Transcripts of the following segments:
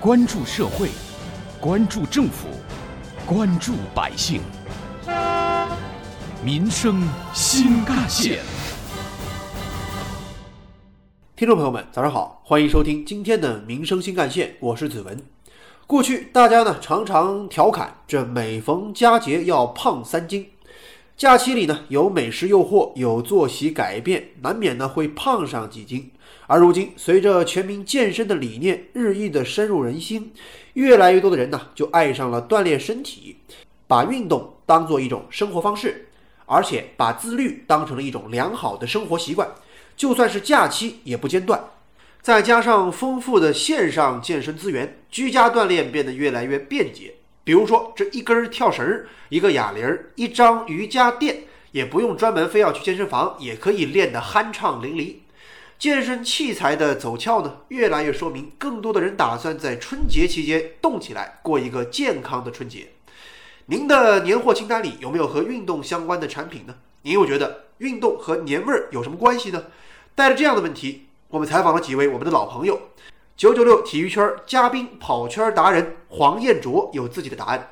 关注社会，关注政府，关注百姓，民生新干线。听众朋友们，早上好，欢迎收听今天的《民生新干线》，我是子文。过去大家呢常常调侃，这每逢佳节要胖三斤。假期里呢，有美食诱惑，有作息改变，难免呢会胖上几斤。而如今，随着全民健身的理念日益的深入人心，越来越多的人呢就爱上了锻炼身体，把运动当做一种生活方式，而且把自律当成了一种良好的生活习惯，就算是假期也不间断。再加上丰富的线上健身资源，居家锻炼变得越来越便捷。比如说，这一根跳绳儿、一个哑铃、一张瑜伽垫，也不用专门非要去健身房，也可以练得酣畅淋漓。健身器材的走俏呢，越来越说明更多的人打算在春节期间动起来，过一个健康的春节。您的年货清单里有没有和运动相关的产品呢？您又觉得运动和年味儿有什么关系呢？带着这样的问题，我们采访了几位我们的老朋友。九九六体育圈嘉宾、跑圈达人黄彦卓有自己的答案。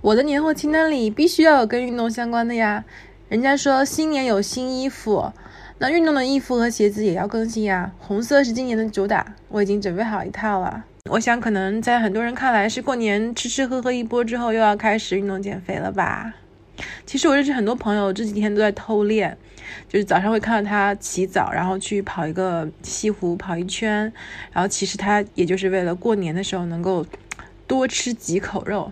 我的年货清单里必须要有跟运动相关的呀。人家说新年有新衣服，那运动的衣服和鞋子也要更新呀。红色是今年的主打，我已经准备好一套了。我想可能在很多人看来是过年吃吃喝喝一波之后又要开始运动减肥了吧。其实我认识很多朋友这几天都在偷练。就是早上会看到他起早，然后去跑一个西湖跑一圈，然后其实他也就是为了过年的时候能够多吃几口肉。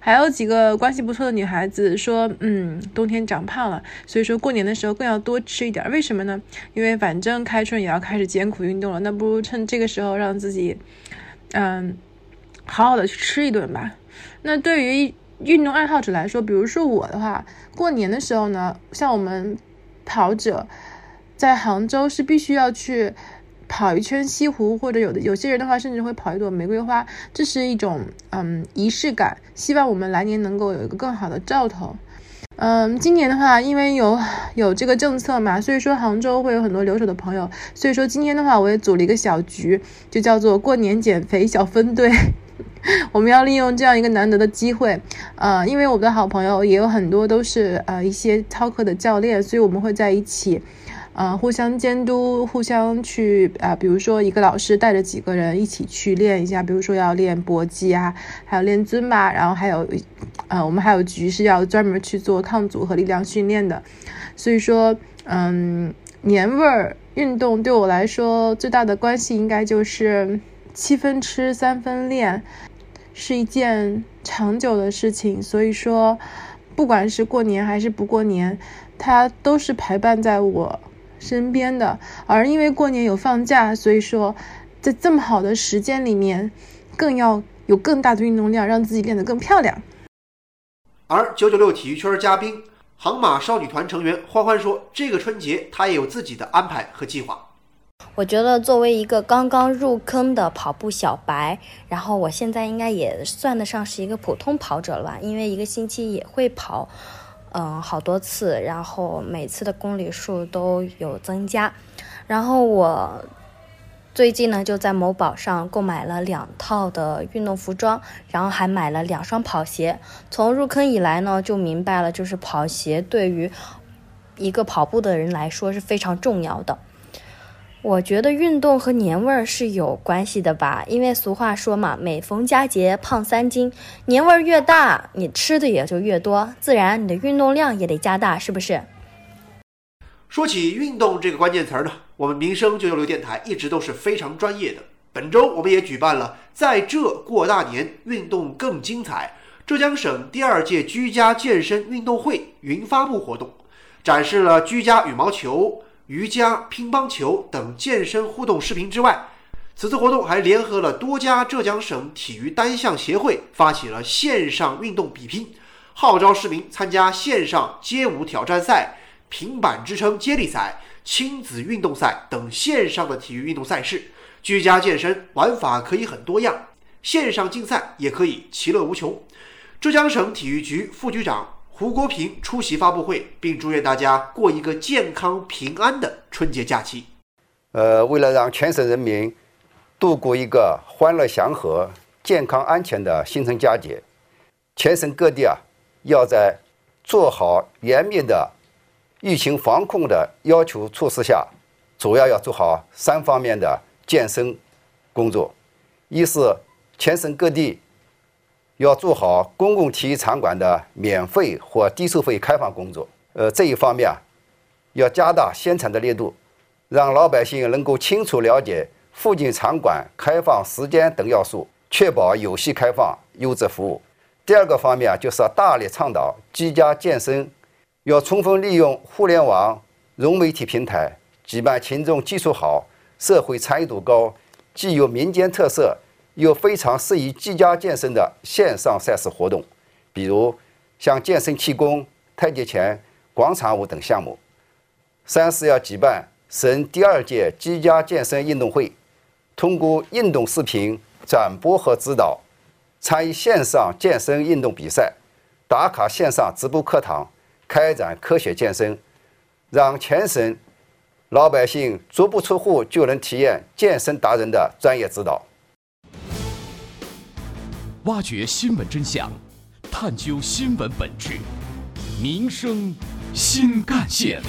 还有几个关系不错的女孩子说，嗯，冬天长胖了，所以说过年的时候更要多吃一点。为什么呢？因为反正开春也要开始艰苦运动了，那不如趁这个时候让自己，嗯，好好的去吃一顿吧。那对于运动爱好者来说，比如说我的话，过年的时候呢，像我们。跑者在杭州是必须要去跑一圈西湖，或者有的有些人的话，甚至会跑一朵玫瑰花，这是一种嗯仪式感。希望我们来年能够有一个更好的兆头。嗯，今年的话，因为有有这个政策嘛，所以说杭州会有很多留守的朋友，所以说今天的话，我也组了一个小局，就叫做过年减肥小分队。我们要利用这样一个难得的机会，呃，因为我们的好朋友也有很多都是呃一些操课的教练，所以我们会在一起，呃，互相监督，互相去啊，比如说一个老师带着几个人一起去练一下，比如说要练搏击啊，还有练尊巴，然后还有，呃，我们还有局是要专门去做抗阻和力量训练的，所以说，嗯，年味儿运动对我来说最大的关系应该就是七分吃三分练。是一件长久的事情，所以说，不管是过年还是不过年，它都是陪伴在我身边的。而因为过年有放假，所以说，在这么好的时间里面，更要有更大的运动量，让自己变得更漂亮。而九九六体育圈嘉宾航马少女团成员欢欢说：“这个春节，她也有自己的安排和计划。”我觉得作为一个刚刚入坑的跑步小白，然后我现在应该也算得上是一个普通跑者了吧？因为一个星期也会跑，嗯，好多次，然后每次的公里数都有增加。然后我最近呢就在某宝上购买了两套的运动服装，然后还买了两双跑鞋。从入坑以来呢，就明白了，就是跑鞋对于一个跑步的人来说是非常重要的。我觉得运动和年味儿是有关系的吧，因为俗话说嘛，每逢佳节胖三斤，年味儿越大，你吃的也就越多，自然你的运动量也得加大，是不是？说起运动这个关键词儿呢，我们民生九九六电台一直都是非常专业的。本周我们也举办了在这过大年，运动更精彩浙江省第二届居家健身运动会云发布活动，展示了居家羽毛球。瑜伽、乒乓球等健身互动视频之外，此次活动还联合了多家浙江省体育单项协会，发起了线上运动比拼，号召市民参加线上街舞挑战赛、平板支撑接力赛、亲子运动赛等线上的体育运动赛事。居家健身玩法可以很多样，线上竞赛也可以其乐无穷。浙江省体育局副局长。胡国平出席发布会，并祝愿大家过一个健康平安的春节假期。呃，为了让全省人民度过一个欢乐祥和、健康安全的新春佳节，全省各地啊，要在做好严密的疫情防控的要求措施下，主要要做好三方面的健身工作：一是全省各地要做好公共体育场馆的免费或低收费开放工作。呃，这一方面啊，要加大宣传的力度，让老百姓能够清楚了解附近场馆开放时间等要素，确保有序开放、优质服务。第二个方面啊，就是要大力倡导居家健身，要充分利用互联网融媒体平台，举办群众基础好、社会参与度高、既有民间特色又非常适宜居家健身的线上赛事活动，比如像健身气功、太极拳。广场舞等项目。三是要举办省第二届居家健身运动会，通过运动视频转播和指导，参与线上健身运动比赛，打卡线上直播课堂，开展科学健身，让全省老百姓足不出户就能体验健身达人的专业指导。挖掘新闻真相，探究新闻本质，民生。新干线，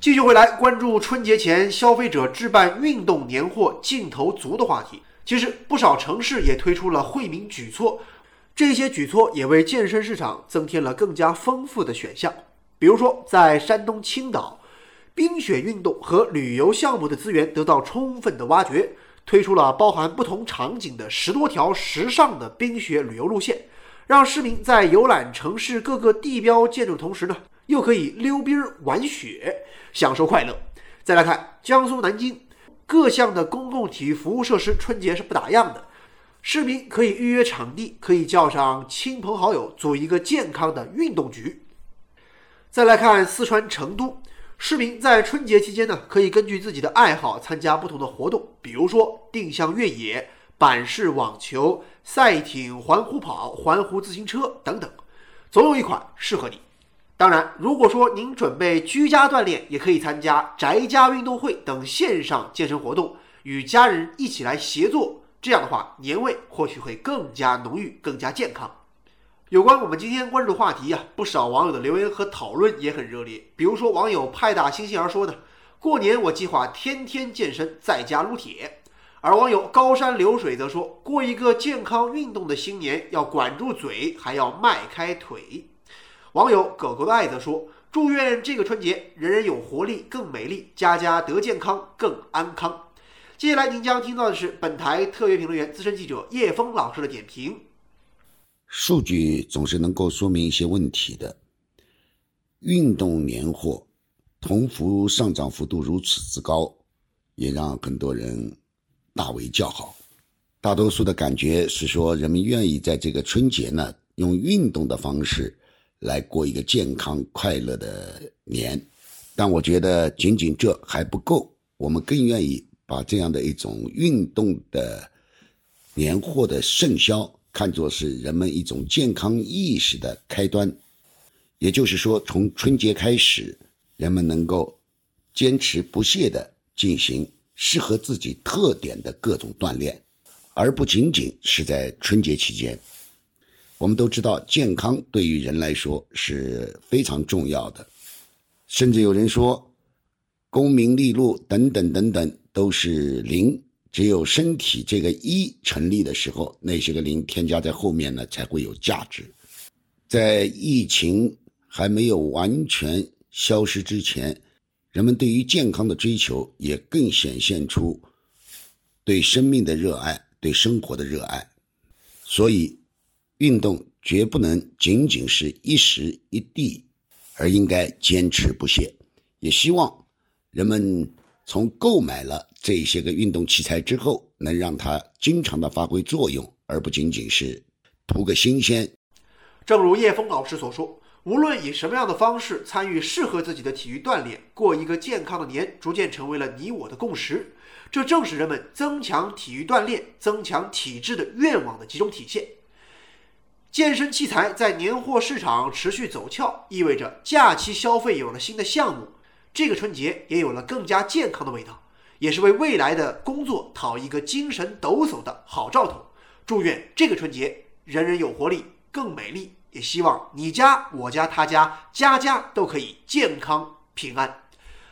继续回来关注春节前消费者置办运动年货劲头足的话题。其实不少城市也推出了惠民举措，这些举措也为健身市场增添了更加丰富的选项。比如说，在山东青岛，冰雪运动和旅游项目的资源得到充分的挖掘，推出了包含不同场景的十多条时尚的冰雪旅游路线。让市民在游览城市各个地标建筑的同时呢，又可以溜冰玩雪，享受快乐。再来看江苏南京，各项的公共体育服务设施春节是不打烊的，市民可以预约场地，可以叫上亲朋好友，组一个健康的运动局。再来看四川成都，市民在春节期间呢，可以根据自己的爱好参加不同的活动，比如说定向越野。板式网球、赛艇、环湖跑、环湖自行车等等，总有一款适合你。当然，如果说您准备居家锻炼，也可以参加宅家运动会等线上健身活动，与家人一起来协作。这样的话，年味或许会更加浓郁、更加健康。有关我们今天关注的话题呀，不少网友的留言和讨论也很热烈。比如说，网友派大星星儿说的：“过年我计划天天健身，在家撸铁。”而网友高山流水则说：“过一个健康运动的新年，要管住嘴，还要迈开腿。”网友狗狗的爱则说：“祝愿这个春节人人有活力，更美丽，家家得健康，更安康。”接下来您将听到的是本台特约评论员、资深记者叶峰老师的点评。数据总是能够说明一些问题的。运动年货同幅上涨幅度如此之高，也让很多人。大为叫好，大多数的感觉是说，人们愿意在这个春节呢，用运动的方式来过一个健康快乐的年。但我觉得仅仅这还不够，我们更愿意把这样的一种运动的年货的盛销看作是人们一种健康意识的开端。也就是说，从春节开始，人们能够坚持不懈地进行。适合自己特点的各种锻炼，而不仅仅是在春节期间。我们都知道，健康对于人来说是非常重要的，甚至有人说，功名利禄等等等等都是零，只有身体这个一成立的时候，那些个零添加在后面呢，才会有价值。在疫情还没有完全消失之前。人们对于健康的追求也更显现出对生命的热爱，对生活的热爱。所以，运动绝不能仅仅是一时一地，而应该坚持不懈。也希望人们从购买了这些个运动器材之后，能让它经常的发挥作用，而不仅仅是图个新鲜。正如叶峰老师所说。无论以什么样的方式参与适合自己的体育锻炼，过一个健康的年，逐渐成为了你我的共识。这正是人们增强体育锻炼、增强体质的愿望的集中体现。健身器材在年货市场持续走俏，意味着假期消费有了新的项目，这个春节也有了更加健康的味道。也是为未来的工作讨一个精神抖擞的好兆头。祝愿这个春节人人有活力，更美丽。也希望你家、我家、他家，家家都可以健康平安。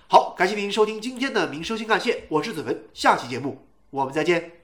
好，感谢您收听今天的《民生新干线》，我是子文，下期节目我们再见。